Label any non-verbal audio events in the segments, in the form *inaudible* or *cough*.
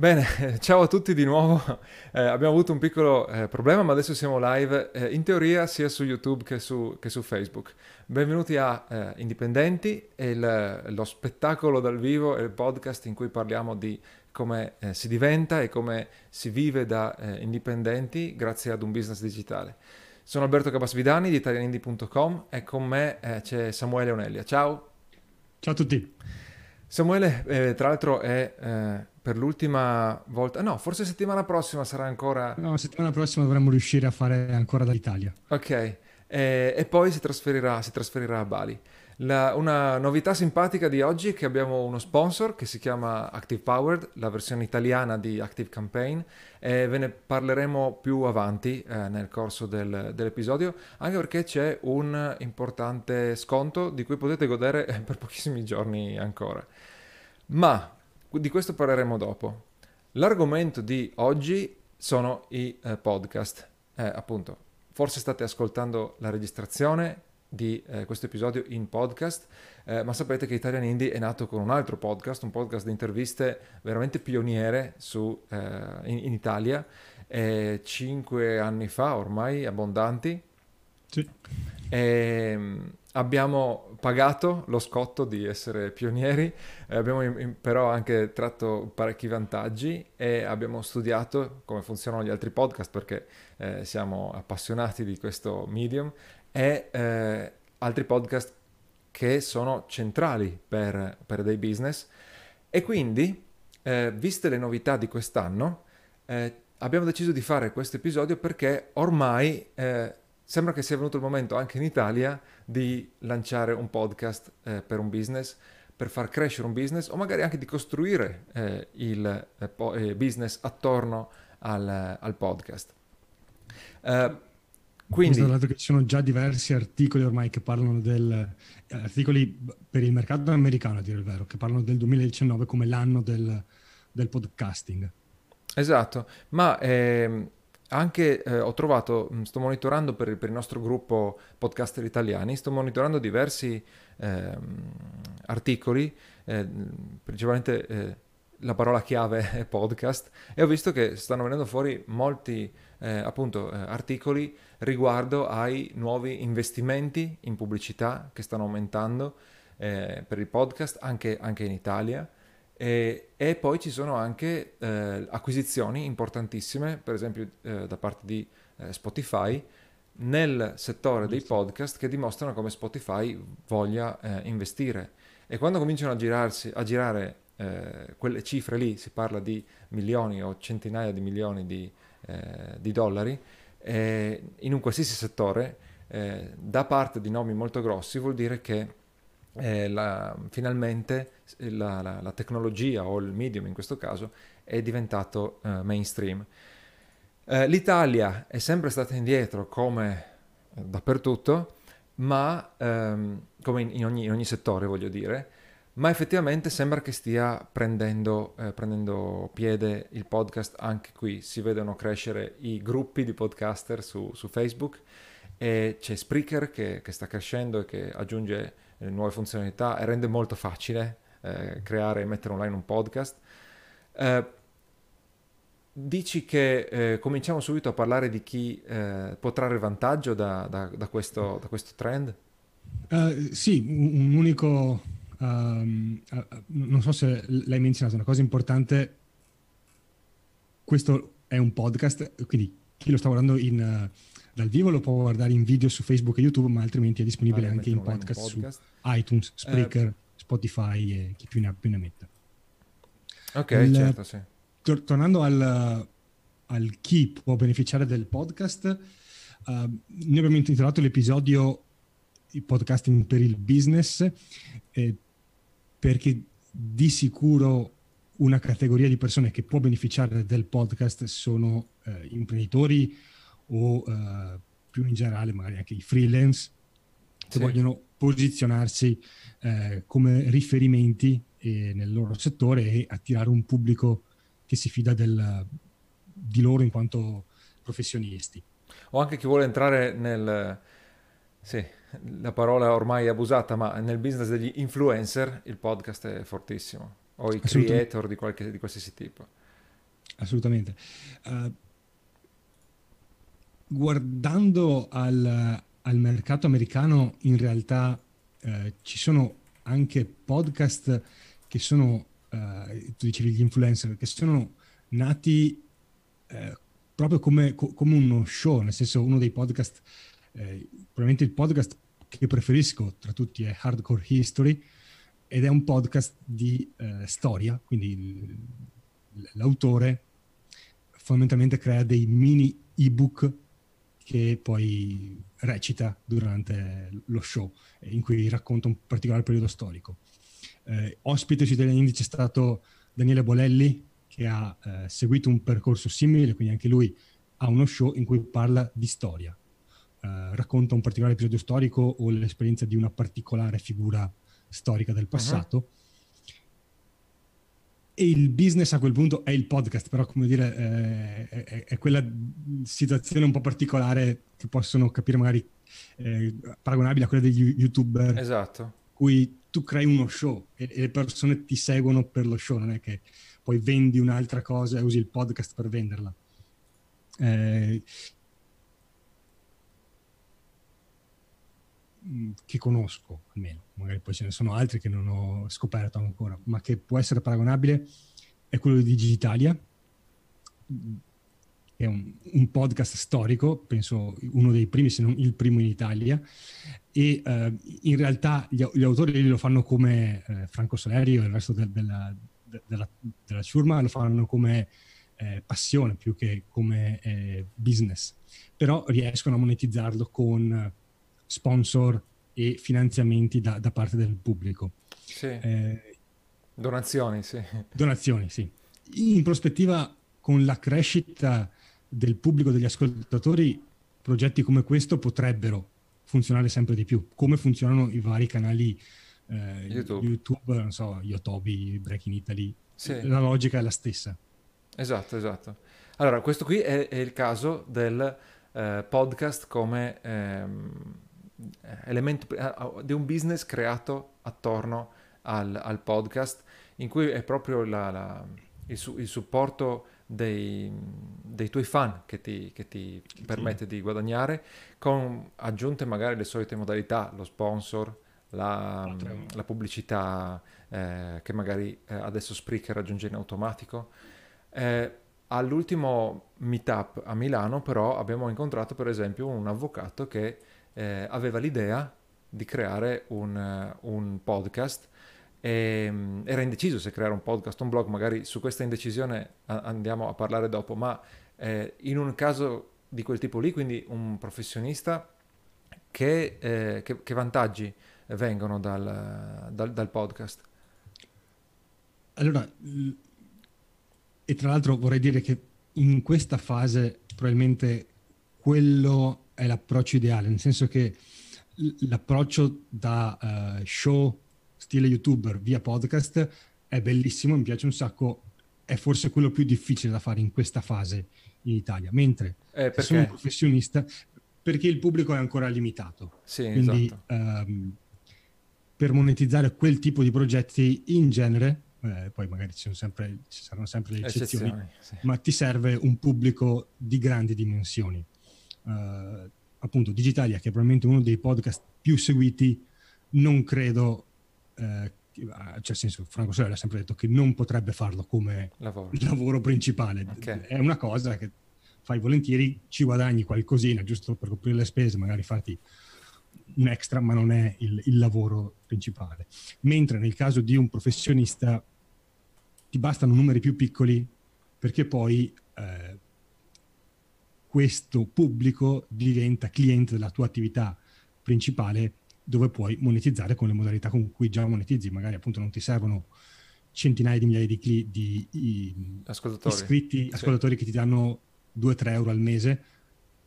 Bene, *laughs* ciao a tutti di nuovo. Eh, abbiamo avuto un piccolo eh, problema, ma adesso siamo live eh, in teoria sia su YouTube che su, che su Facebook. Benvenuti a eh, Indipendenti, il, lo spettacolo dal vivo e il podcast in cui parliamo di come eh, si diventa e come si vive da eh, indipendenti grazie ad un business digitale. Sono Alberto Cabasvidani di italianindi.com e con me c'è Samuele Onelia. Ciao. Ciao a tutti. Samuele, tra l'altro, è per l'ultima volta. No, forse settimana prossima sarà ancora. No, settimana prossima dovremmo riuscire a fare ancora dall'Italia. Ok, e, e poi si trasferirà, si trasferirà a Bali. La, una novità simpatica di oggi è che abbiamo uno sponsor che si chiama Active Powered, la versione italiana di Active Campaign, e ve ne parleremo più avanti eh, nel corso del, dell'episodio, anche perché c'è un importante sconto di cui potete godere *laughs* per pochissimi giorni ancora. Ma di questo parleremo dopo. L'argomento di oggi sono i eh, podcast. Eh, appunto, forse state ascoltando la registrazione di eh, questo episodio in podcast, eh, ma sapete che Italian Indie è nato con un altro podcast, un podcast di interviste veramente pioniere su, eh, in, in, Italia, cinque anni fa ormai, abbondanti. Sì. E, ehm, abbiamo pagato lo scotto di essere pionieri, eh, abbiamo in, però anche tratto parecchi vantaggi e abbiamo studiato come funzionano gli altri podcast perché eh, siamo appassionati di questo medium e eh, altri podcast che sono centrali per, per dei business. E quindi, eh, viste le novità di quest'anno, eh, abbiamo deciso di fare questo episodio perché ormai eh, sembra che sia venuto il momento anche in Italia di lanciare un podcast eh, per un business, per far crescere un business o magari anche di costruire eh, il eh, po- eh, business attorno al, al podcast. Uh, quindi... Dato che ci sono già diversi articoli ormai che parlano del... Eh, articoli per il mercato americano, a dire il vero, che parlano del 2019 come l'anno del, del podcasting. Esatto, ma ehm, anche eh, ho trovato, mm, sto monitorando per, per, il nostro gruppo podcaster italiani, sto monitorando diversi eh, articoli, eh, principalmente eh, la parola chiave è podcast, e ho visto che stanno venendo fuori molti eh, appunto, eh, articoli riguardo ai nuovi investimenti in pubblicità che stanno aumentando per il podcast anche, anche in Italia. E, e, poi ci sono anche eh, acquisizioni importantissime, per esempio eh, da parte di eh, Spotify, nel settore dei podcast che dimostrano come Spotify voglia eh, investire. E quando cominciano a, girarsi, a girare eh, quelle cifre lì, si parla di milioni o centinaia di milioni di, eh, di dollari, in un qualsiasi settore, da parte di nomi molto grossi, vuol dire che eh, la, finalmente la, la, la, tecnologia o il medium in questo caso è diventato uh, mainstream. Uh, L'Italia è sempre stata indietro come dappertutto, ma um, come in, ogni, in, ogni, settore voglio dire, ma effettivamente sembra che stia prendendo, eh, prendendo, piede il podcast anche qui. Si vedono crescere i gruppi di podcaster su, su Facebook e c'è Spreaker che, che sta crescendo e che aggiunge eh, nuove funzionalità e rende molto facile eh, creare e mettere online un podcast. Eh, dici che eh, cominciamo subito a parlare di chi eh, può trarre vantaggio da, da, da, questo, da questo, trend? Uh, sì, un, unico, um, non so se l'hai menzionato, una cosa importante, questo è un podcast, quindi chi lo sta guardando in, uh, dal vivo lo può guardare in video su Facebook e YouTube, ma altrimenti è disponibile vale, anche in podcast, podcast, su iTunes, Spreaker, eh, Spotify e chi più ne ha più ne metta. Ok, Il, certo, sì. Tor- tornando al, al, chi può beneficiare del podcast, uh, noi abbiamo intitolato l'episodio il podcasting per il business eh, perché di sicuro una categoria di persone che può beneficiare del podcast sono eh, imprenditori o eh, più in generale magari anche i freelance che sì. vogliono posizionarsi eh, come riferimenti eh, nel loro settore e attirare un pubblico che si fida del, di loro in quanto professionisti. O anche chi vuole entrare nel... Sì, la parola ormai è abusata, ma nel business degli influencer il podcast è fortissimo, o i creator di, qualche, di qualsiasi tipo. Assolutamente. Uh, guardando al, al, mercato americano, in realtà uh, ci sono anche podcast che sono, uh, tu dicevi gli influencer, che sono nati proprio come, co- come, uno show, nel senso uno dei podcast, probabilmente il podcast che preferisco tra tutti è Hardcore History ed è un podcast di storia, quindi l'autore fondamentalmente crea dei mini ebook che poi recita durante lo show, in cui racconta un particolare periodo storico. Eh, ospite su Italian Indice è stato Daniele Bolelli, che ha eh, seguito un percorso simile, quindi anche lui ha uno show in cui parla di storia. Eh, racconta un particolare episodio storico o l'esperienza di una particolare figura storica del passato. Uh-huh e il business a quel punto è il podcast, però come dire, eh, è, è, quella situazione un po' particolare che possono capire magari eh, paragonabile a quella degli youtuber. Esatto. Cui tu crei uno show e, e, le persone ti seguono per lo show, non è che poi vendi un'altra cosa e usi il podcast per venderla. Eh, che conosco almeno, magari poi ce ne sono altri che non ho scoperto ancora, ma che può essere paragonabile è quello di Digitalia, che è un, un, podcast storico, penso uno dei primi, se non il primo in Italia, e uh, in realtà gli, gli, autori lo fanno come uh, Franco Solerio e il resto del, della, della, della ciurma lo fanno come eh, passione più che come eh, business, però riescono a monetizzarlo con sponsor e finanziamenti da, da parte del pubblico. Sì. Eh, donazioni, sì. Donazioni, sì. In prospettiva, con la crescita del pubblico, degli ascoltatori, progetti come questo potrebbero funzionare sempre di più, come funzionano i vari canali eh, YouTube. YouTube, non so, Yotobi, Breaking Italy. Sì. La logica è la stessa. Esatto, esatto. Allora, questo qui è, è il caso del eh, podcast come... Ehm eh, elemento eh, di un business creato attorno al, al podcast in cui è proprio la, la, il, su, il, supporto dei, dei, tuoi fan che ti, che ti sì. permette di guadagnare con aggiunte magari le solite modalità, lo sponsor, la, la pubblicità eh, che magari eh, adesso Spreaker raggiunge in automatico. Eh, all'ultimo meetup a Milano però abbiamo incontrato per esempio un avvocato che eh, aveva l'idea di creare un, uh, un podcast e um, era indeciso se creare un podcast o un blog, magari su questa indecisione andiamo a parlare dopo, ma eh, in un caso di quel tipo lì, quindi un professionista, che, eh, che, che vantaggi vengono dal, dal, dal podcast? Allora, e tra l'altro vorrei dire che in questa fase probabilmente quello è l'approccio ideale, nel senso che l'approccio da uh, show stile youtuber via podcast è bellissimo, mi piace un sacco, è forse quello più difficile da fare in questa fase in Italia, mentre eh, se sono un professionista, perché il pubblico è ancora limitato. Sì, Quindi esatto. um, per monetizzare quel tipo di progetti in genere, eh, poi magari ci, sempre, ci, saranno sempre le eccezioni, eccezioni sì. ma ti serve un pubblico di grandi dimensioni uh, appunto Digitalia, che è probabilmente uno dei podcast più seguiti, non credo, uh, cioè nel senso, Franco Soler ha sempre detto che non potrebbe farlo come lavoro, *laughs* lavoro principale. Okay. È una cosa che fai volentieri, ci guadagni qualcosina, giusto per coprire le spese, magari farti un extra, ma non è il, il lavoro principale. Mentre nel caso di un professionista ti bastano numeri più piccoli perché poi eh, questo pubblico diventa cliente della tua attività principale dove puoi monetizzare con le modalità con cui già monetizzi. Magari appunto non ti servono centinaia di migliaia di, cli- di, di ascoltatori. iscritti, ascoltatori sì. che ti danno 2-3 euro al mese,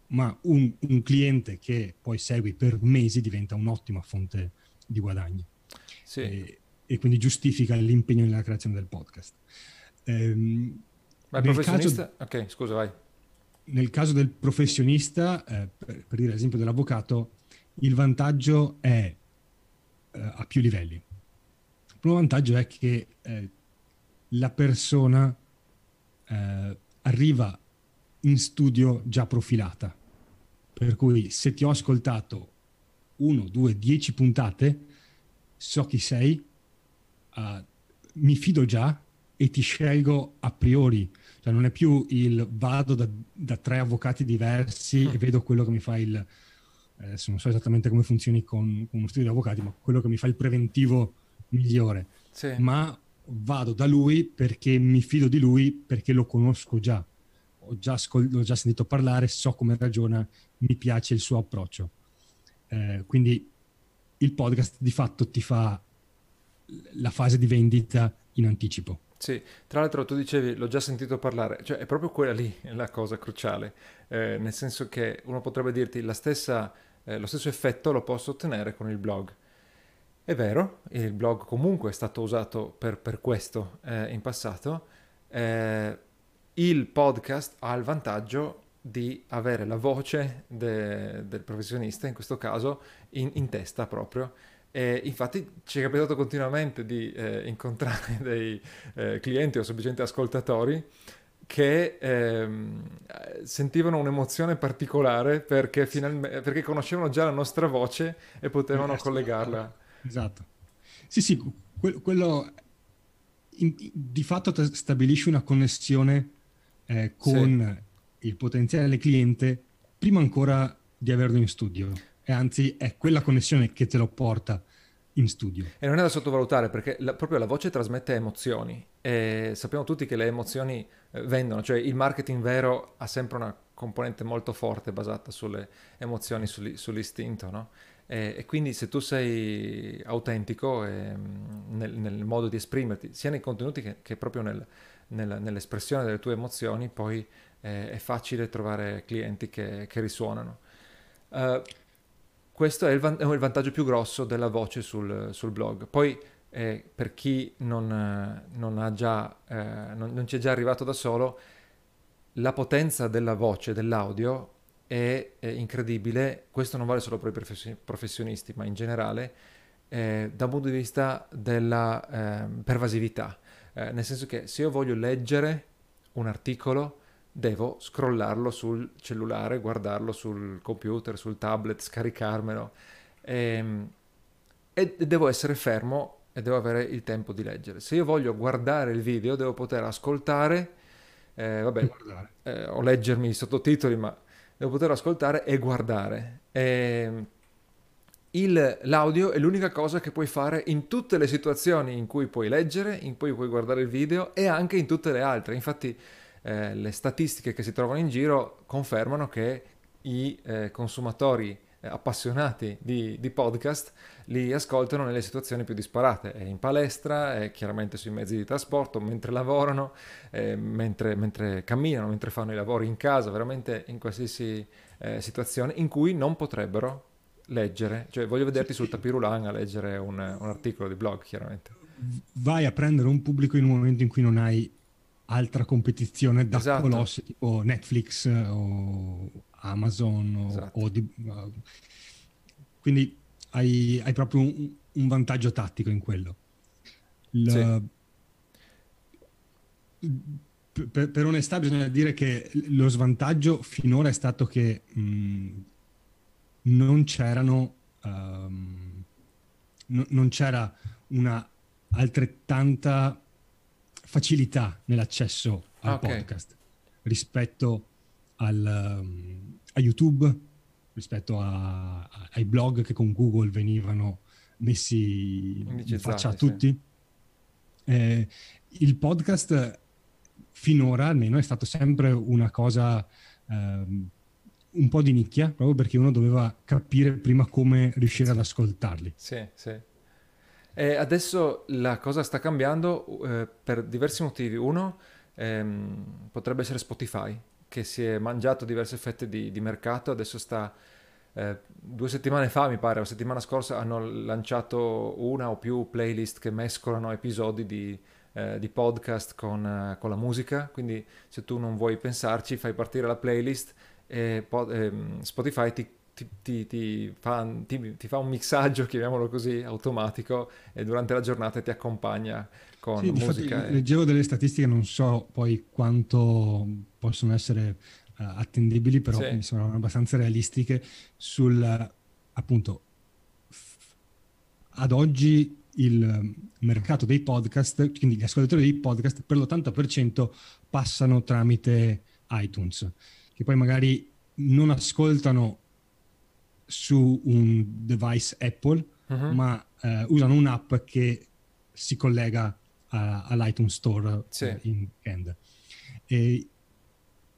ma un, un, cliente che poi segui per mesi diventa un'ottima fonte di guadagni. Sì. E, e, quindi giustifica l'impegno nella creazione del podcast. Ehm, ma il professionista... Caso... Ok, scusa, vai nel caso del professionista, eh, per, per, dire l'esempio dell'avvocato, il vantaggio è eh, a più livelli. Il primo vantaggio è che eh, la persona eh, arriva in studio già profilata. Per cui se ti ho ascoltato uno, due, dieci puntate, so chi sei, uh, mi fido già e ti scelgo a priori. Cioè non è più il vado da, da tre avvocati diversi mm. e vedo quello che mi fa il... Adesso non so esattamente come funzioni con, con uno studio di avvocati, ma quello che mi fa il preventivo migliore. Sì. Ma vado da lui perché mi fido di lui, perché lo conosco già. Ho già, scol- ho già sentito parlare, so come ragiona, mi piace il suo approccio. Eh, quindi il podcast di fatto ti fa la fase di vendita in anticipo. Sì, tra l'altro tu dicevi, l'ho già sentito parlare, cioè è proprio quella lì *laughs* la cosa cruciale, eh, nel senso che uno potrebbe dirti stessa, eh, lo stesso effetto lo posso ottenere con il blog. È vero, il blog comunque è stato usato per, per questo eh, in passato, eh, il podcast ha il vantaggio di avere la voce de, del professionista, in questo caso, in, in testa proprio e infatti ci è capitato continuamente di eh, incontrare *laughs* dei eh, clienti o semplicemente ascoltatori che ehm, sentivano un'emozione particolare perché, finalmente, perché conoscevano già la nostra voce e potevano eh, collegarla. Esatto. Sì, sì, que- quello in, di fatto t- stabilisce una connessione eh, con sì. il potenziale cliente prima ancora di averlo in studio e anzi è quella connessione che te lo porta in studio. E non è da sottovalutare perché la, proprio la voce trasmette emozioni e sappiamo tutti che le emozioni eh, vendono, cioè il marketing vero ha sempre una componente molto forte basata sulle emozioni, sugli, sull'istinto, no? E, e, quindi se tu sei autentico e, mm, nel, nel, modo di esprimerti, sia nei contenuti che, che proprio nel, nel, nell'espressione delle tue emozioni, poi eh, è facile trovare clienti che, che risuonano. Uh, questo è il, van- è il, vantaggio più grosso della voce sul, sul blog. Poi eh, per chi non, non, già, eh, non, non ci è già arrivato da solo, la potenza della voce, dell'audio è, è incredibile. Questo non vale solo per i professionisti, ma in generale eh, da un punto di vista della eh, pervasività. Eh, nel senso che se io voglio leggere un articolo, devo scrollarlo sul cellulare, guardarlo sul computer, sul tablet, scaricarmelo e, ehm, e devo essere fermo e devo avere il tempo di leggere. Se io voglio guardare il video, devo poter ascoltare, eh, vabbè, eh, o leggermi i sottotitoli, ma devo poter ascoltare e guardare. E, ehm, il, l'audio è l'unica cosa che puoi fare in tutte le situazioni in cui puoi leggere, in cui puoi guardare il video e anche in tutte le altre. Infatti, eh, le statistiche che si trovano in giro confermano che i eh, consumatori eh, appassionati di, di, podcast li ascoltano nelle situazioni più disparate, in palestra, chiaramente sui mezzi di trasporto, mentre lavorano, eh, mentre, mentre, camminano, mentre fanno i lavori in casa, veramente in qualsiasi eh, situazione in cui non potrebbero leggere, cioè voglio vederti sul tapirulan a leggere un, un articolo di blog, chiaramente. Vai a prendere un pubblico in un momento in cui non hai altra competizione da esatto. colossi tipo Netflix o Amazon o, esatto. o di, uh, quindi hai, hai proprio un, un, vantaggio tattico in quello. Il, sì. per, per, onestà bisogna dire che lo svantaggio finora è stato che mh, non c'erano um, n- non c'era una altrettanta facilità nell'accesso al okay. podcast rispetto al, um, a YouTube, rispetto a, a, ai blog che con Google venivano messi in faccia a tutti. Sì. Eh, il podcast finora almeno è stato sempre una cosa um, un po' di nicchia, proprio perché uno doveva capire prima come riuscire ad ascoltarli. Sì, sì. E adesso la cosa sta cambiando eh, per diversi motivi. Uno ehm, potrebbe essere Spotify, che si è mangiato diverse fette di, di mercato, adesso sta... Eh, due settimane fa, mi pare, la settimana scorsa, hanno lanciato una o più playlist che mescolano episodi di, eh, di podcast con, eh, con, la musica. Quindi, se tu non vuoi pensarci, fai partire la playlist e pod, ehm, Spotify ti ti, ti, ti, fa, ti, fa, un mixaggio, chiamiamolo così, automatico e durante la giornata ti accompagna con sì, musica. E... Leggevo delle statistiche, non so poi quanto possono essere uh, attendibili, però sì. mi sembrano abbastanza realistiche sul appunto ad oggi il mercato dei podcast, quindi gli ascoltatori dei podcast per l'80% passano tramite iTunes, che poi magari non ascoltano su un device Apple, uh-huh. ma eh, usano un'app che si collega a, all'iTunes Store sì. eh, in weekend. E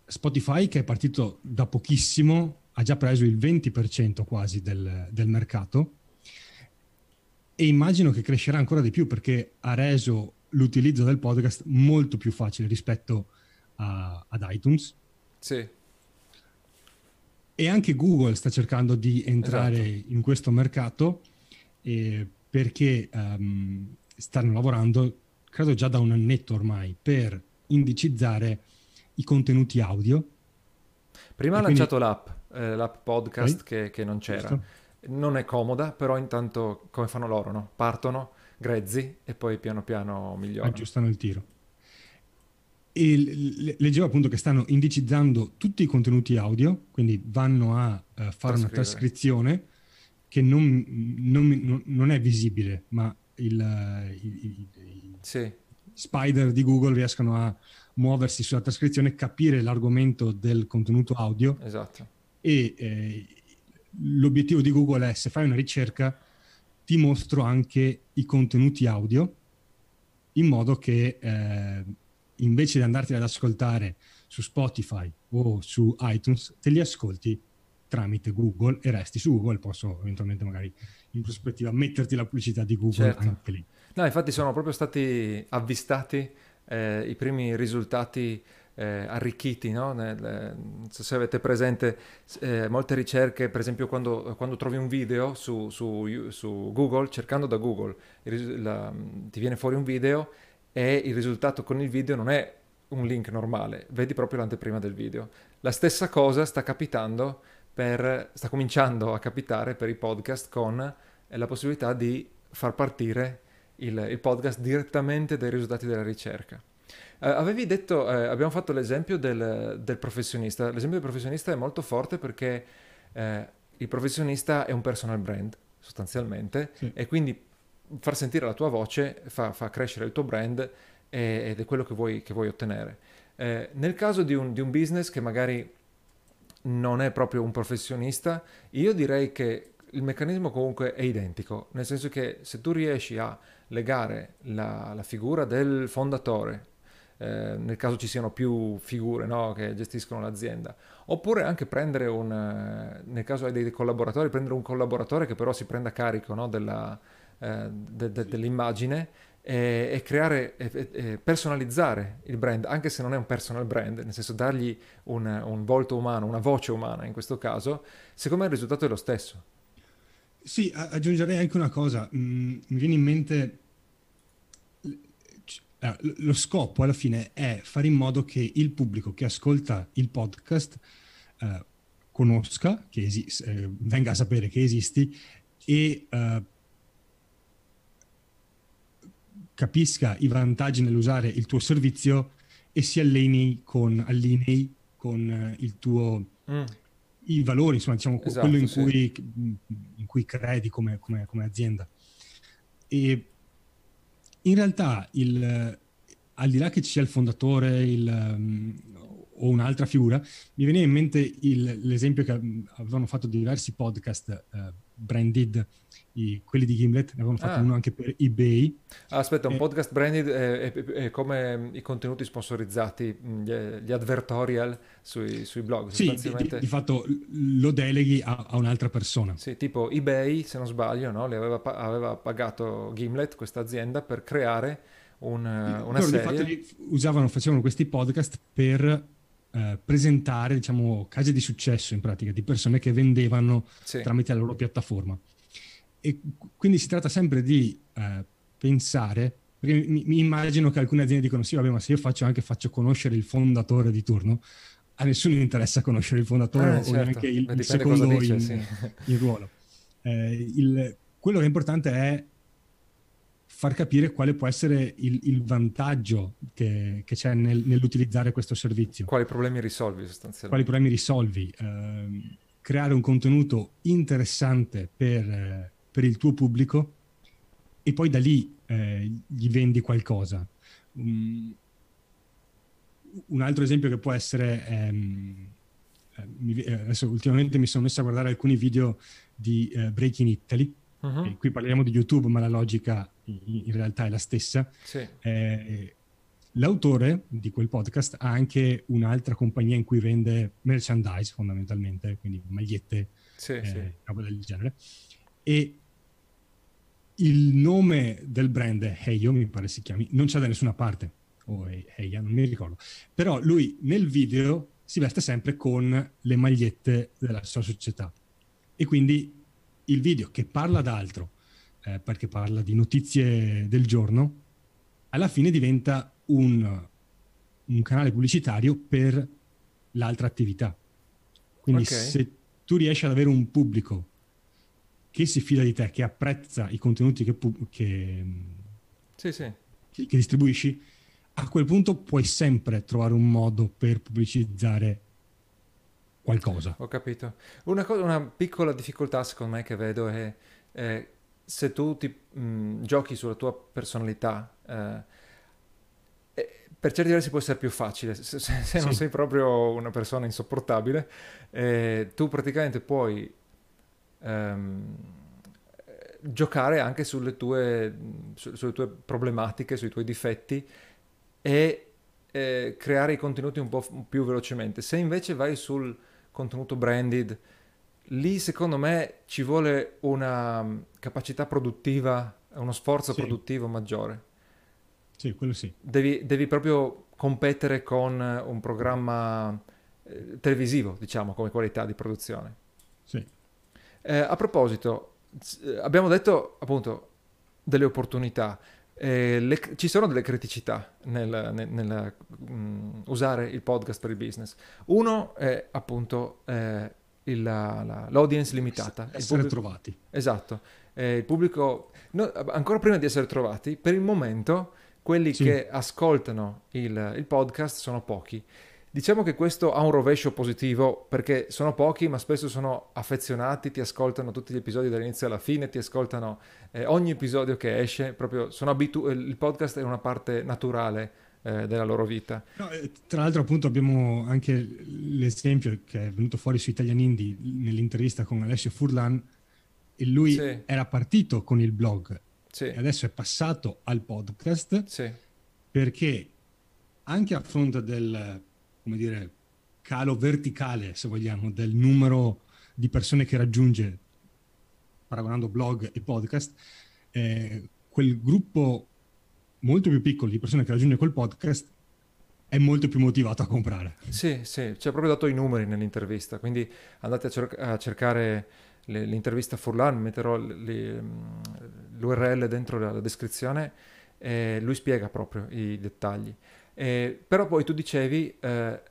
Spotify, che è partito da pochissimo, ha già preso il 20% quasi del, del mercato e immagino che crescerà ancora di più perché ha reso l'utilizzo del podcast molto più facile rispetto a, ad iTunes. Sì. E anche Google sta cercando di entrare esatto. in questo mercato eh, perché um, stanno lavorando, credo già da un annetto ormai, per indicizzare i contenuti audio. Prima ha lanciato l'app, eh, l'app podcast okay. che, che, non c'era. Giusto. Non è comoda, però intanto come fanno loro, no? Partono grezzi e poi piano piano migliorano. Aggiustano il tiro. E leggevo appunto che stanno indicizzando tutti i contenuti audio, quindi vanno a uh, fare una trascrizione che non, non, non, è visibile, ma il, il, il, sì. spider di Google riescono a muoversi sulla trascrizione, capire l'argomento del contenuto audio. Esatto. E eh, l'obiettivo di Google è, se fai una ricerca, ti mostro anche i contenuti audio in modo che eh, invece di andarti ad ascoltare su Spotify o su iTunes, te li ascolti tramite Google e resti su Google, posso eventualmente magari in prospettiva metterti la pubblicità di Google certo. anche lì. No, infatti sono proprio stati avvistati eh, i primi risultati eh, arricchiti, no? Nel, eh, non so se avete presente eh, molte ricerche, per esempio quando, quando trovi un video su, su, su, Google, cercando da Google, la, ti viene fuori un video e il risultato con il video non è un link normale, vedi proprio l'anteprima del video. La stessa cosa sta capitando per, sta cominciando a capitare per i podcast con la possibilità di far partire il, il podcast direttamente dai risultati della ricerca. Uh, avevi detto, uh, abbiamo fatto l'esempio del, del, professionista. L'esempio del professionista è molto forte perché uh, il professionista è un personal brand, sostanzialmente, sì. e quindi far sentire la tua voce fa, fa crescere il tuo brand ed è quello che vuoi, che vuoi ottenere. Eh, nel caso di un, di un, business che magari non è proprio un professionista, io direi che il meccanismo comunque è identico, nel senso che se tu riesci a legare la, la figura del fondatore, eh, nel caso ci siano più figure no, che gestiscono l'azienda, oppure anche prendere un, eh, nel caso hai dei collaboratori, prendere un collaboratore che però si prenda carico no, della, eh, de, de, dell'immagine e, e creare e, e, personalizzare il brand, anche se non è un personal brand, nel senso dargli un, un volto umano, una voce umana in questo caso, secondo me il risultato è lo stesso. Sì, aggiungerei anche una cosa, mm, mi viene in mente lo scopo alla fine è fare in modo che il pubblico che ascolta il podcast eh, conosca, che esi- eh, venga a sapere che esisti e eh, capisca i vantaggi nell'usare il tuo servizio e si allinei con, allinei con eh, il tuo, mm. i valori, insomma, diciamo, esatto, quello in, sì. cui, in, cui, credi come, come, come, azienda. E in realtà, il, al di là che ci sia il fondatore il, um, o un'altra figura, mi viene in mente il, l'esempio che avevano fatto diversi podcast uh, branded i, quelli di Gimlet, ne avevano fatto ah. uno anche per eBay. Ah, aspetta, un e... podcast branded è, è, è, come i contenuti sponsorizzati, gli, gli advertorial sui, sui blog. Sì, di, di, di, fatto lo deleghi a, a, un'altra persona. Sì, tipo eBay, se non sbaglio, no? Le aveva, aveva pagato Gimlet, questa azienda, per creare un, una Loro serie. Di fatto usavano, facevano questi podcast per Uh, presentare diciamo casi di successo in pratica di persone che vendevano sì. tramite la loro piattaforma e quindi si tratta sempre di eh, pensare, perché mi, mi, immagino che alcune aziende dicono sì, vabbè, ma se io faccio anche faccio conoscere il fondatore di turno, a nessuno interessa conoscere il fondatore Eh, certo. o neanche il, il secondo dice, in, sì. in ruolo. Eh, il- quello che è importante è far capire quale può essere il, il vantaggio che, che c'è nel- nell'utilizzare questo servizio, Quali problemi risolvi sostanzialmente? quali problemi risolvi, ehm, creare un contenuto interessante per, eh, per il tuo pubblico e poi da lì eh, gli vendi qualcosa. Mm, un altro esempio che può essere, ehm, eh, mi- eh, adesso ultimamente mi sono messo a guardare alcuni video di eh, Breaking Italy, e qui parliamo di YouTube, ma la logica in, in realtà è la stessa. Sì, Eh, l'autore di quel podcast ha anche un'altra compagnia in cui vende merchandise fondamentalmente, quindi magliette, sì, eh, sì. roba del genere. E il nome del brand, Heyo, mi pare si chiami, non c'è da nessuna parte, o He- Heya, non mi ricordo. Però lui nel video si veste sempre con le magliette della sua società. E quindi il video che parla d'altro, eh, perché parla di notizie del giorno, alla fine diventa un, un canale pubblicitario per l'altra attività. Quindi Ok. se tu riesci ad avere un pubblico che si fida di te, che apprezza i contenuti che, pu- che, Sì, sì. che- che distribuisci, a quel punto puoi sempre trovare un modo per pubblicizzare qualcosa. Ho capito. Una, cosa, una piccola difficoltà secondo me che vedo è, è se tu ti, mh, giochi sulla tua personalità, eh, per certi versi può essere più facile, se, se- se non Sì. sei proprio una persona insopportabile, eh, tu praticamente puoi ehm, eh, giocare anche sulle tue, su- sulle tue problematiche, sui tuoi difetti e eh, creare i contenuti un po' f- più velocemente. Se invece vai sul contenuto branded, lì secondo me ci vuole una mm, capacità produttiva, uno sforzo Sì. produttivo maggiore. Sì, quello sì. Devi, devi proprio competere con un programma eh, televisivo, diciamo, come qualità di produzione. sì. Eh, a proposito, s- eh, abbiamo detto appunto delle opportunità. Eh, le- ci sono delle criticità nel, nel- nel, mm, usare il podcast per il business. Uno è appunto eh, il- la- la- l'audience limitata. Il Essere pubblico- trovati. Esatto, Eh, il pubblico, no, ancora prima di essere trovati, per il momento quelli Sì. che ascoltano il, il podcast sono pochi. Diciamo che questo ha un rovescio positivo perché sono pochi, ma spesso sono affezionati, ti ascoltano tutti gli episodi dall'inizio alla fine, ti ascoltano eh, ogni episodio che esce, proprio sono abitu- il podcast è una parte naturale eh, della loro vita. No, eh, tra l'altro appunto abbiamo anche l'esempio che è venuto fuori su Italian Indie nell'intervista con Alessio Furlan e lui Sì. era partito con il blog Sì, e adesso è passato al podcast sì, perché anche a fronte del, come dire, calo verticale, se vogliamo, del numero di persone che raggiunge, paragonando blog e podcast, eh, quel gruppo molto più piccolo di persone che raggiunge quel podcast è molto più motivato a comprare. Sì, sì, ci ha proprio dato i numeri nell'intervista, quindi andate a, cer- a cercare le- l'intervista Furlan, metterò le- mm, l'URL dentro la, la descrizione lui spiega proprio i dettagli. Eh, però poi tu dicevi, eh,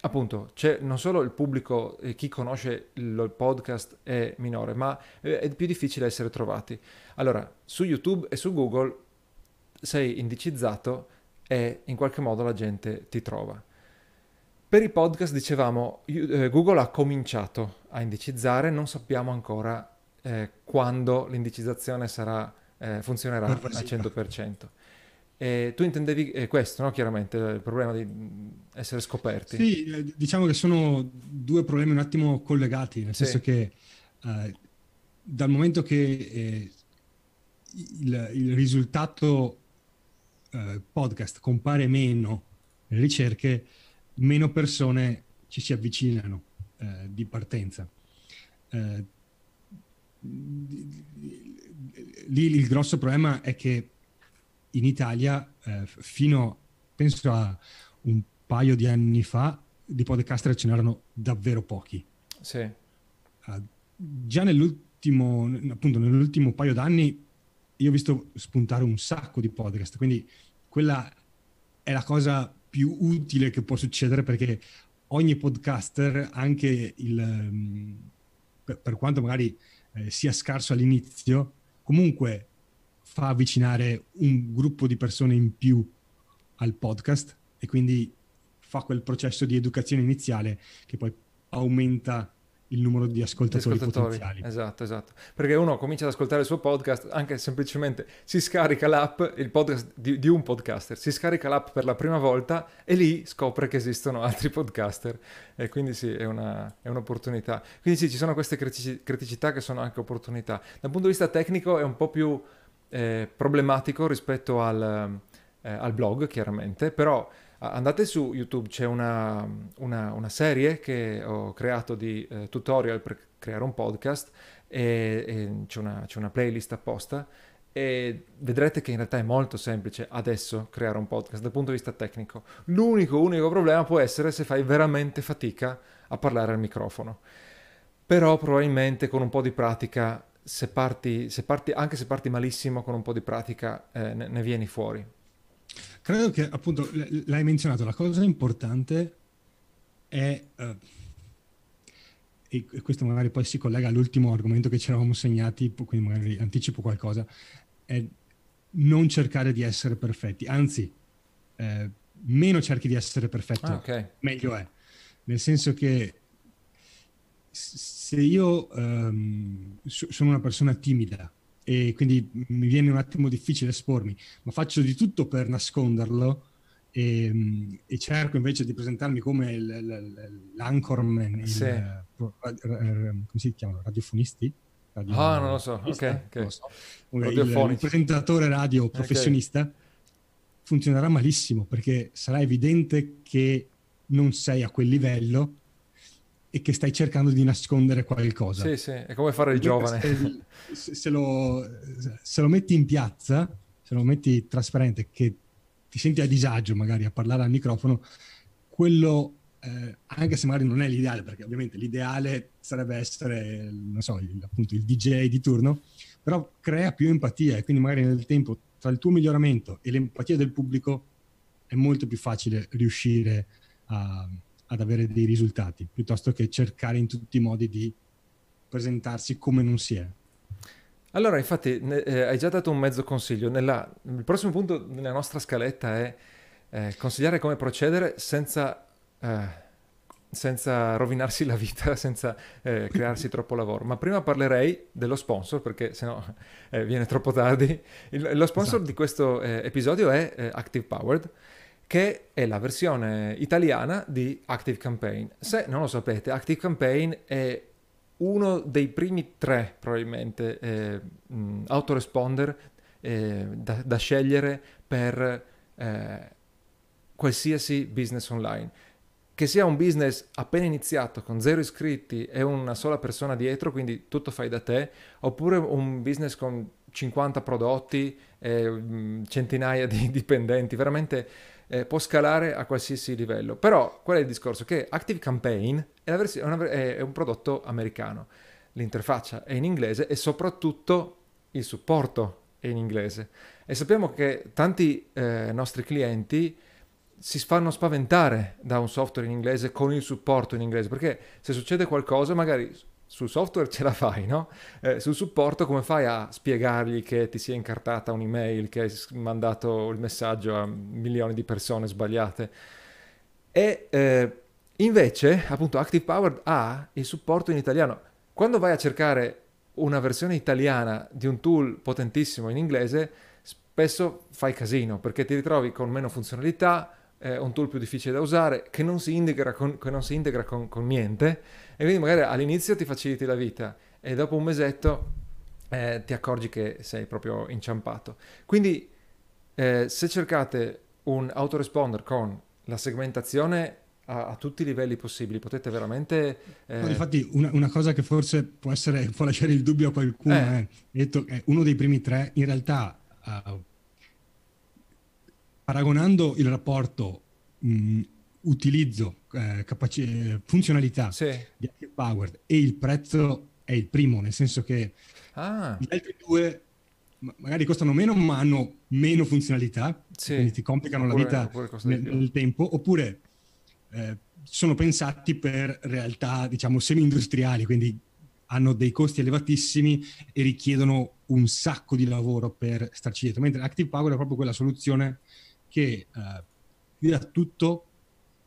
appunto, c'è non solo il pubblico, eh, chi conosce il, il podcast è minore, ma eh, è più difficile essere trovati. Allora, su YouTube e su Google sei indicizzato e in qualche modo la gente ti trova. Per i podcast dicevamo, eh, Google ha cominciato a indicizzare, non sappiamo ancora eh, quando l'indicizzazione sarà, funzionerà al Pervasiva. 100%. E tu intendevi eh, questo, no? Chiaramente, il problema di mm, essere scoperti. Sì, eh, diciamo che sono due problemi un attimo collegati, nel Sì. senso che eh, dal momento che eh, il, il risultato eh, podcast compare meno nelle ricerche, meno persone ci si avvicinano eh, di partenza. Eh, lì il grosso problema è che in Italia, eh, fino penso a un paio di anni fa, di podcaster ce n'erano davvero pochi. Sì, Uh, già nell'ultimo, appunto, nell'ultimo paio d'anni io ho visto spuntare un sacco di podcast, quindi quella è la cosa più utile che può succedere perché ogni podcaster, anche il, mm, per, per quanto magari eh, sia scarso all'inizio, comunque fa avvicinare un gruppo di persone in più al podcast e quindi fa quel processo di educazione iniziale che poi aumenta il numero di ascoltatori, ascoltatori, potenziali. Esatto, esatto. Perché uno comincia ad ascoltare il suo podcast anche semplicemente si scarica l'app, il podcast di, di, un podcaster, si scarica l'app per la prima volta e lì scopre che esistono altri podcaster e quindi sì, è, una, è un'opportunità. Quindi sì, ci sono queste criticità che sono anche opportunità. Dal punto di vista tecnico è un po' più eh, problematico rispetto al, eh, al blog, chiaramente, però andate su YouTube, c'è una, una, una, serie che ho creato di eh, tutorial per creare un podcast e, e c'è, una, c'è, una, playlist apposta e vedrete che in realtà è molto semplice adesso creare un podcast dal punto di vista tecnico. L'unico, unico problema può essere se fai veramente fatica a parlare al microfono. Però probabilmente con un po' di pratica, se parti, se parti, anche se parti malissimo, con un po' di pratica eh, ne, ne vieni fuori. Credo che appunto l'hai menzionato, la cosa importante è, uh, e questo magari poi si collega all'ultimo argomento che ci eravamo segnati, quindi magari anticipo qualcosa, è non cercare di essere perfetti, anzi, eh, meno cerchi di essere perfetto, ah, okay. meglio è. Nel senso che se io um, sono una persona timida e quindi mi viene un attimo difficile espormi, ma faccio di tutto per nasconderlo e, e cerco invece di presentarmi come il, il, l'anchorman, il, sì. come si chiamano, radiofonisti? Radio, ah, non lo so, ok. okay. So. Il, presentatore radio professionista okay. funzionerà malissimo perché sarà evidente che non sei a quel livello e che stai cercando di nascondere qualcosa. Sì, sì, è come fare il giovane. Se, se, lo, se, lo, metti in piazza, se lo metti trasparente, che ti senti a disagio magari a parlare al microfono, quello, eh, anche se magari non è l'ideale, perché ovviamente l'ideale sarebbe essere, non so, il, appunto il DJ di turno, però crea più empatia e quindi magari nel tempo tra il tuo miglioramento e l'empatia del pubblico è molto più facile riuscire a ad avere dei risultati, piuttosto che cercare in tutti i modi di presentarsi come non si è. Allora, infatti, ne, eh, hai già dato un mezzo consiglio. Nella, il prossimo punto nella nostra scaletta è eh, consigliare come procedere senza, eh, senza, rovinarsi la vita, *laughs* senza eh, crearsi troppo lavoro. Ma prima parlerei dello sponsor, perché sennò eh, viene troppo tardi. Il, lo sponsor esatto. di questo eh, episodio è Active Powered che è la versione italiana di Active Campaign. Se non lo sapete, Active Campaign è uno dei primi tre, probabilmente, eh, autoresponder eh, da, da, scegliere per eh, qualsiasi business online. Che sia un business appena iniziato con zero iscritti e una sola persona dietro, quindi tutto fai da te, oppure un business con 50 prodotti, e centinaia di *laughs* dipendenti, veramente eh, può scalare a qualsiasi livello. Però qual è il discorso? Che Active Campaign è, vers- è, una, è un prodotto americano, l'interfaccia è in inglese e soprattutto il supporto è in inglese. E sappiamo che tanti eh, nostri clienti si fanno spaventare da un software in inglese con il supporto in inglese, perché se succede qualcosa magari sul software ce la fai, no? Eh, sul supporto come fai a spiegargli che ti sia incartata un'email, che hai mandato il messaggio a milioni di persone sbagliate? E eh, invece, appunto, Active Power ha il supporto in italiano. Quando vai a cercare una versione italiana di un tool potentissimo in inglese, spesso fai casino perché ti ritrovi con meno funzionalità, eh, un tool più difficile da usare, che non si integra con, non si integra con, con niente e quindi magari all'inizio ti faciliti la vita e dopo un mesetto eh, ti accorgi che sei proprio inciampato. Quindi eh, se cercate un autoresponder con la segmentazione a, a, tutti i livelli possibili, potete veramente... Eh... No, infatti una, una, cosa che forse può, essere, può lasciare il dubbio a qualcuno eh. è, detto, è uno dei primi tre, in realtà uh, paragonando il rapporto mh, utilizzo, eh, capaci- funzionalità sì. di Active Powered e il prezzo è il primo, nel senso che ah. gli altri due magari costano meno ma hanno meno funzionalità, sì. quindi ti complicano oppure, la vita nel, nel, tempo, oppure eh, sono pensati per realtà diciamo semi-industriali, quindi hanno dei costi elevatissimi e richiedono un sacco di lavoro per starci dietro, mentre Active Power è proprio quella soluzione che eh, ti dà tutto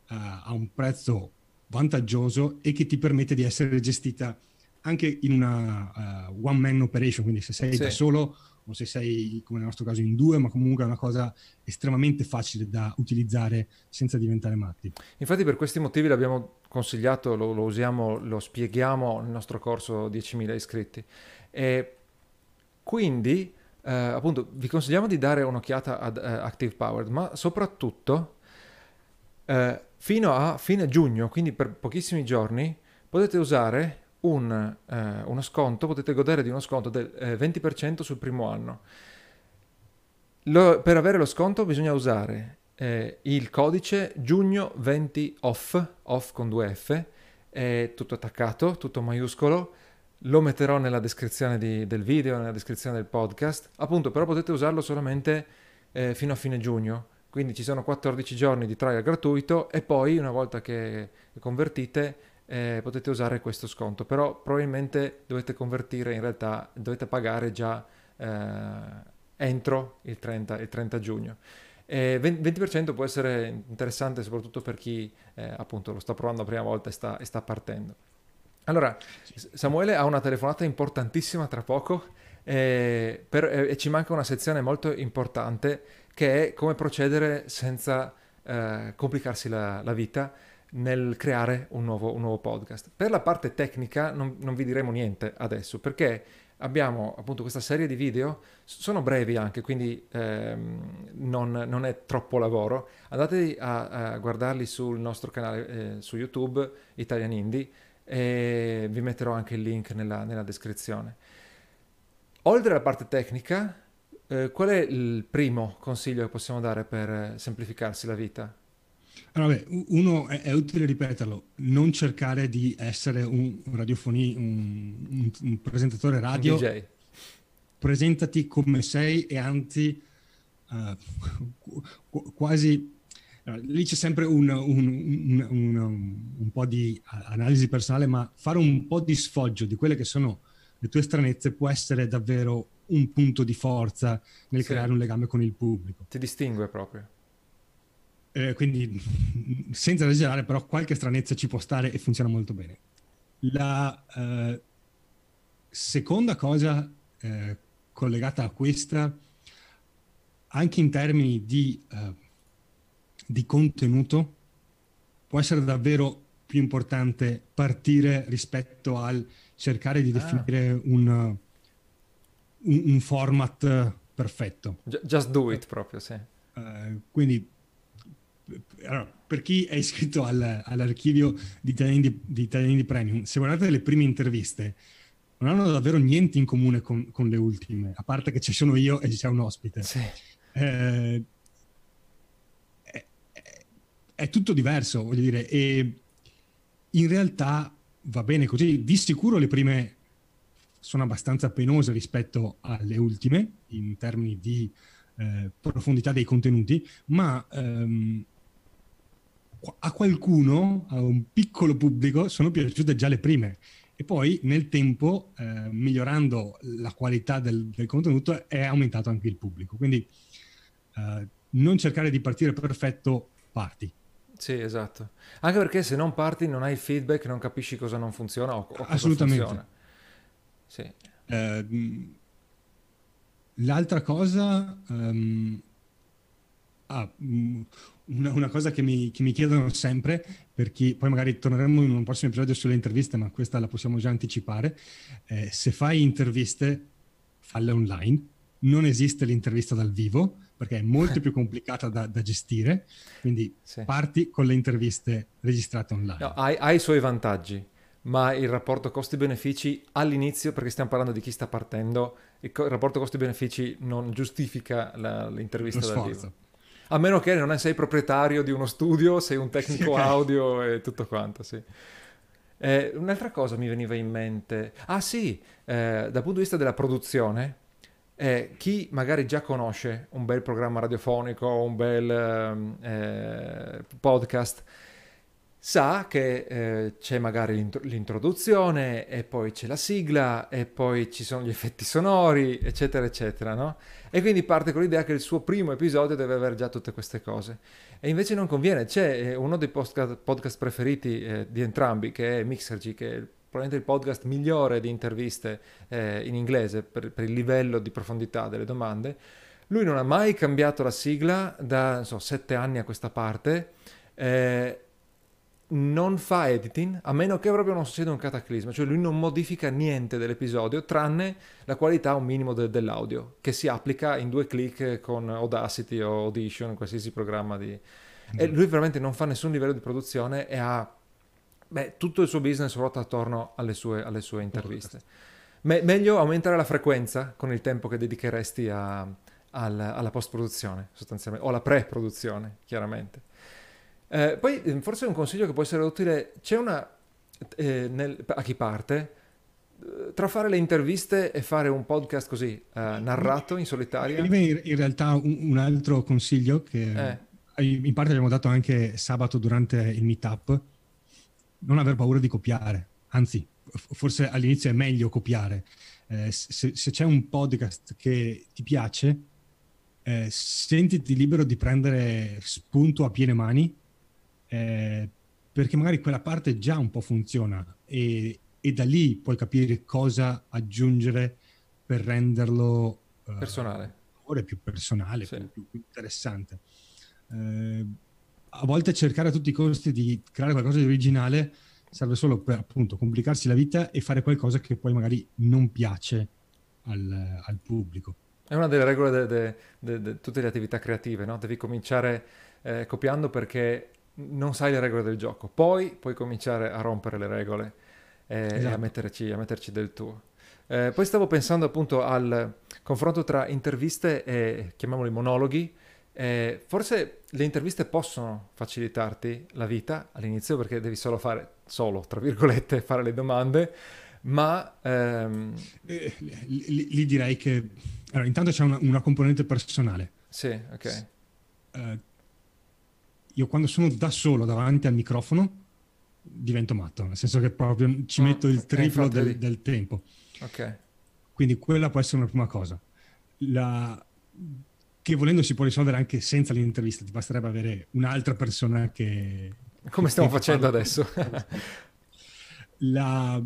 eh, a un prezzo vantaggioso e che ti permette di essere gestita anche in una uh, one man operation, quindi se sei sì. da solo o se sei come nel nostro caso in due, ma comunque è una cosa estremamente facile da utilizzare senza diventare matti. Infatti per questi motivi l'abbiamo consigliato, lo, lo usiamo, lo spieghiamo nel nostro corso 10.000 iscritti. E quindi eh, appunto vi consigliamo di dare un'occhiata ad uh, Active Powered, ma soprattutto eh, fino a fine giugno, quindi per pochissimi giorni, potete usare un, eh, uno sconto, potete godere di uno sconto del eh, 20% sul primo anno. Lo, per avere lo sconto bisogna usare eh, il codice giugno 20 off, off con due F, è tutto attaccato, tutto maiuscolo, lo metterò nella descrizione di, del video, nella descrizione del podcast, appunto però potete usarlo solamente eh, fino a fine giugno, quindi ci sono 14 giorni di trial gratuito e poi una volta che convertite eh, potete usare questo sconto, però probabilmente dovete convertire in realtà, dovete pagare già eh, entro il 30, il 30 giugno. E 20% può essere interessante soprattutto per chi eh, appunto lo sta provando la prima volta e sta, e sta partendo. Allora, Samuele ha una telefonata importantissima tra poco eh, per, eh, e ci manca una sezione molto importante che è come procedere senza eh, complicarsi la, la vita nel creare un nuovo, un nuovo, podcast. Per la parte tecnica non, non, vi diremo niente adesso perché abbiamo appunto questa serie di video, sono brevi anche, quindi ehm, non, non, è troppo lavoro. Andate a, a guardarli sul nostro canale eh, su YouTube, Italian Indie, e vi metterò anche il link nella, nella descrizione. Oltre alla parte tecnica, eh, qual è il primo consiglio che possiamo dare per semplificarsi la vita? Allora, beh, uno è, è, utile ripeterlo, non cercare di essere un, radiofonì, un, un, un, presentatore radio. Un DJ. Presentati come sei e anzi *laughs* uh, quasi... Lì c'è sempre un, un po' di analisi personale, ma fare un po' di sfoggio di quelle che sono le tue stranezze può essere davvero un punto di forza nel sì. creare un legame con il pubblico. Ti distingue proprio. Eh, quindi senza esagerare, però qualche stranezza ci può stare e funziona molto bene. La eh, seconda cosa eh, collegata a questa, anche in termini di, eh, di contenuto, può essere davvero più importante partire rispetto al cercare di ah. definire ah. un, un, un, format perfetto. Just do it proprio, sì. Uh, quindi allora, per chi è iscritto al, all'archivio di Italiani di, di Italiani di Premium, se guardate le prime interviste, non hanno davvero niente in comune con, con le ultime, a parte che ci sono io e c'è un ospite. Sì. Eh, è, tutto diverso, voglio dire, e in realtà va bene così. Di sicuro le prime sono abbastanza penose rispetto alle ultime, in termini di eh, profondità dei contenuti, ma ehm, a qualcuno, a un piccolo pubblico, sono piaciute già le prime. E poi nel tempo, eh, migliorando la qualità del, del, contenuto, è aumentato anche il pubblico. Quindi eh, non cercare di partire perfetto, parti. Sì, esatto. Anche perché se non parti non hai il feedback, non capisci cosa non funziona o, o cosa Assolutamente. funziona. Sì. Eh, l'altra cosa... Um, ah, una, una cosa che mi, che mi, chiedono sempre, per chi poi magari torneremo in un prossimo episodio sulle interviste, ma questa la possiamo già anticipare. Eh, se fai interviste, falle online. Non esiste l'intervista dal vivo perché è molto più complicata da, da gestire. Quindi sì. parti con le interviste registrate online. No, ha i suoi vantaggi, ma il rapporto costi-benefici all'inizio, perché stiamo parlando di chi sta partendo, il, co- il rapporto costi-benefici non giustifica la, l'intervista dal vivo. A meno che non sei proprietario di uno studio, sei un tecnico sì, okay. audio e tutto quanto, sì. Eh, un'altra cosa mi veniva in mente. Ah sì, eh, dal punto di vista della produzione, eh, chi magari già conosce un bel programma radiofonico un bel ehm, eh, podcast sa che eh, c'è magari l'int- l'introduzione e poi c'è la sigla e poi ci sono gli effetti sonori, eccetera, eccetera, no? E quindi parte con l'idea che il suo primo episodio deve avere già tutte queste cose. E invece non conviene, c'è eh, uno dei podcast, podcast preferiti eh, di entrambi, che è Mixergy, che è probabilmente il podcast migliore di interviste eh, in inglese per, per il livello di profondità delle domande. Lui non ha mai cambiato la sigla da, so, sette anni a questa parte. Eh, non fa editing a meno che proprio non succeda un cataclisma, cioè lui non modifica niente dell'episodio tranne la qualità un minimo de- dell'audio che si applica in due clic con Audacity o Audition, qualsiasi programma di... E lui veramente non fa nessun livello di produzione e ha beh, tutto il suo business ruota attorno alle sue, alle sue interviste. Me- meglio aumentare la frequenza con il tempo che dedicheresti a, al, alla post-produzione sostanzialmente, o alla pre-produzione chiaramente. Eh, poi ehm, forse un consiglio che può essere utile, c'è una, eh, nel, a chi parte, eh, tra fare le interviste e fare un podcast così, eh, narrato in solitaria. In, in realtà un, un, altro consiglio che eh. in parte abbiamo dato anche sabato durante il meetup, non aver paura di copiare, anzi forse all'inizio è meglio copiare. Eh, se, se, c'è un podcast che ti piace, eh, sentiti libero di prendere spunto a piene mani eh, perché magari quella parte già un po' funziona e, e, da lì puoi capire cosa aggiungere per renderlo uh, personale. più personale, sì. più, più, interessante. A volte cercare a tutti i costi di creare qualcosa di originale serve solo per appunto complicarsi la vita e fare qualcosa che poi magari non piace al, al pubblico. È una delle regole di tutte le attività creative, no? Devi cominciare eh, copiando perché non sai le regole del gioco, poi puoi cominciare a rompere le regole eh, esatto. e a metterci, a metterci, del tuo. Eh, poi stavo pensando appunto al confronto tra interviste e chiamiamoli monologhi. Eh, forse le interviste possono facilitarti la vita all'inizio perché devi solo fare, solo tra virgolette, *laughs* fare le domande, ma... Ehm... Eh, lì, direi che... Allora, intanto c'è una, una componente personale. Sì, ok. Uh, io quando sono da solo davanti al microfono divento matto, nel senso che proprio ci ah, metto il triplo del, del, tempo. Ok. Quindi quella può essere una prima cosa. La... Che volendo si può risolvere anche senza l'intervista, ti basterebbe avere un'altra persona che... Come stiamo facendo adesso? *laughs* La...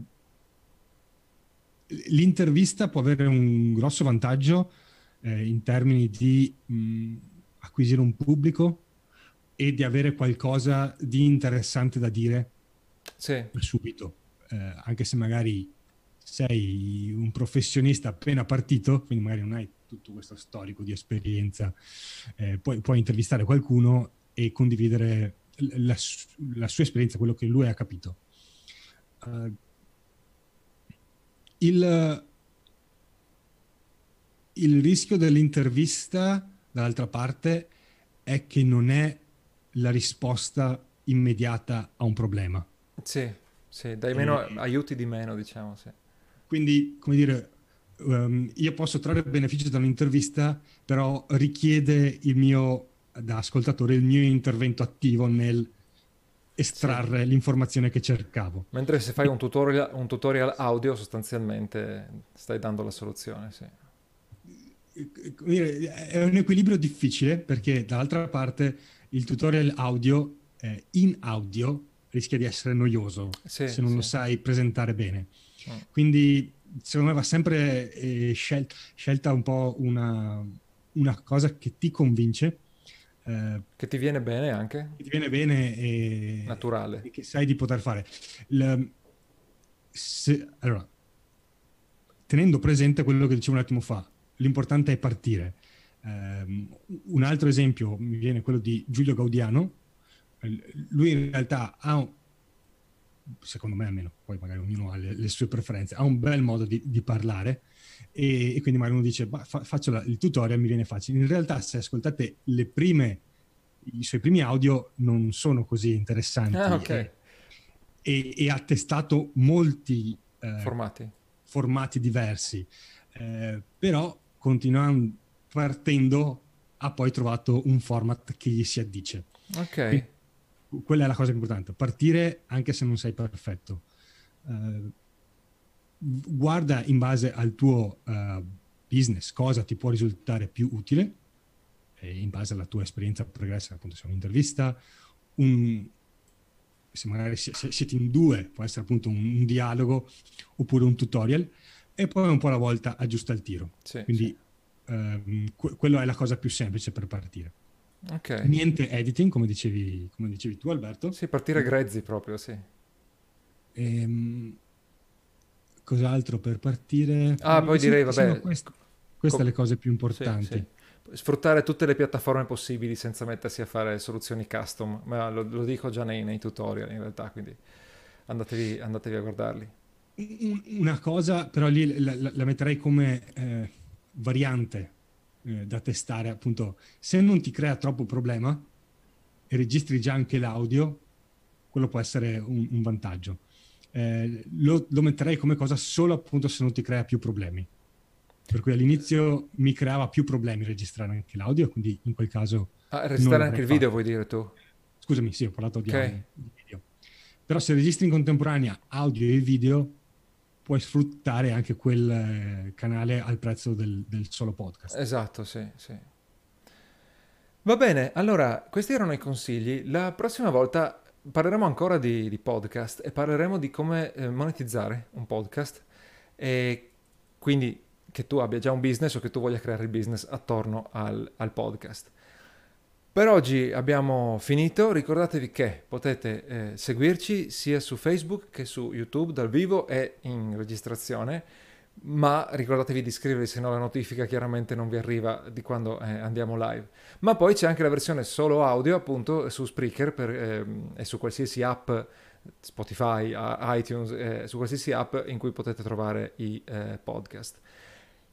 L'intervista può avere un grosso vantaggio eh, in termini di mh, acquisire un pubblico e di avere qualcosa di interessante da dire sì. subito, eh, anche se magari sei un professionista appena partito, quindi magari non hai tutto questo storico di esperienza, eh, puoi, puoi, intervistare qualcuno e condividere la, la, sua esperienza, quello che lui ha capito. Uh, il, il rischio dell'intervista, dall'altra parte, è che non è la risposta immediata a un problema. Sì, sì, dai meno, e... aiuti di meno, diciamo, sì. Quindi, come dire, um, io posso trarre beneficio da un'intervista, però richiede il mio, da ascoltatore, il mio intervento attivo nel estrarre sì. l'informazione che cercavo. Mentre se fai un tutorial, un tutorial audio, sostanzialmente stai dando la soluzione, sì è un equilibrio difficile perché dall'altra parte il tutorial audio eh, in audio rischia di essere noioso sì, se non sì. lo sai presentare bene. Quindi secondo me va sempre eh, scel- scelta un po' una, una, cosa che ti convince. Eh, che ti viene bene anche. Che ti viene bene e... Naturale. E che sai di poter fare. Il, se, allora, tenendo presente quello che dicevo un attimo fa, l'importante è partire. Um, un altro esempio mi viene quello di Giulio Gaudiano. Lui in realtà ha, secondo me almeno, poi magari ognuno ha le, le sue preferenze, ha un bel modo di, di parlare e, e, quindi magari uno dice fa, faccio la, il tutorial, mi viene facile. In realtà se ascoltate le prime, i suoi primi audio non sono così interessanti. Ah, okay. e, e, ha testato molti eh, formati. formati diversi. Eh, però continuando, partendo, ha poi trovato un format che gli si addice. Ok. Quindi, quella è la cosa importante, partire anche se non sei perfetto. Uh, guarda in base al tuo uh, business cosa ti può risultare più utile, in base alla tua esperienza progressa, appunto se è un'intervista, un, se magari siete in due, può essere appunto un, un, dialogo oppure un tutorial, e poi un po' alla volta aggiusta il tiro. Sì, Quindi sì. Um, que- quello è la cosa più semplice per partire. Okay. Niente editing, come dicevi, come dicevi, tu, Alberto. Sì, partire grezzi proprio, sì. E, um, cos'altro per partire? Ah, poi sì, direi, vabbè... Queste, queste com- le cose più importanti. Sì, sì. Sfruttare tutte le piattaforme possibili senza mettersi a fare soluzioni custom, ma lo, lo dico già nei, nei, tutorial in realtà, quindi andatevi, andatevi, a guardarli. Una cosa, però lì la, la, la metterei come eh, variante eh, da testare, appunto, se non ti crea troppo problema e registri già anche l'audio, quello può essere un, un vantaggio. Eh, lo, lo, metterei come cosa solo appunto se non ti crea più problemi. Per cui all'inizio mi creava più problemi registrare anche l'audio, quindi in quel caso... Ah, registrare anche il video vuoi dire tu? Scusami, sì, ho parlato di, okay. audio, di video. Però se registri in contemporanea audio e video, puoi sfruttare anche quel eh, canale al prezzo del, del solo podcast. Esatto, sì, sì. Va bene, allora questi erano i consigli. La prossima volta parleremo ancora di, di podcast e parleremo di come eh, monetizzare un podcast e quindi che tu abbia già un business o che tu voglia creare il business attorno al, al podcast. Per oggi abbiamo finito, ricordatevi che potete eh, seguirci sia su Facebook che su YouTube dal vivo e in registrazione, ma ricordatevi di iscrivervi se no la notifica chiaramente non vi arriva di quando eh, andiamo live. Ma poi c'è anche la versione solo audio appunto su Spreaker per, eh, e su qualsiasi app, Spotify, iTunes, eh, su qualsiasi app in cui potete trovare i eh, podcast.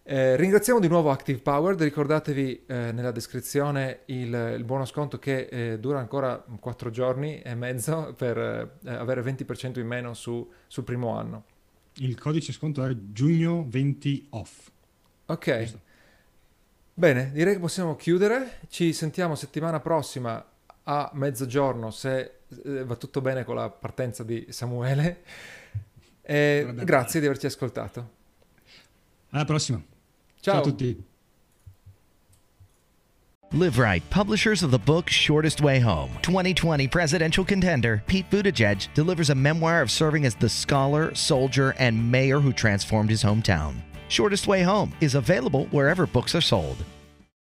Eh, ringraziamo di nuovo Active Powered, ricordatevi eh, nella descrizione il, il, buono sconto che eh, dura ancora 4 giorni e mezzo per eh, avere 20% in meno su, sul primo anno. Il codice sconto è giugno 20 off. Ok. Bene, direi che possiamo chiudere. Ci sentiamo settimana prossima a mezzogiorno se eh, va tutto bene con la partenza di Samuele. grazie di averci ascoltato. Alla prossima. Ciao. Ciao a tutti. Live Right, publishers of the book Shortest Way Home. 2020 presidential contender Pete Buttigieg delivers a memoir of serving as the scholar, soldier, and mayor who transformed his hometown. Shortest Way Home is available wherever books are sold.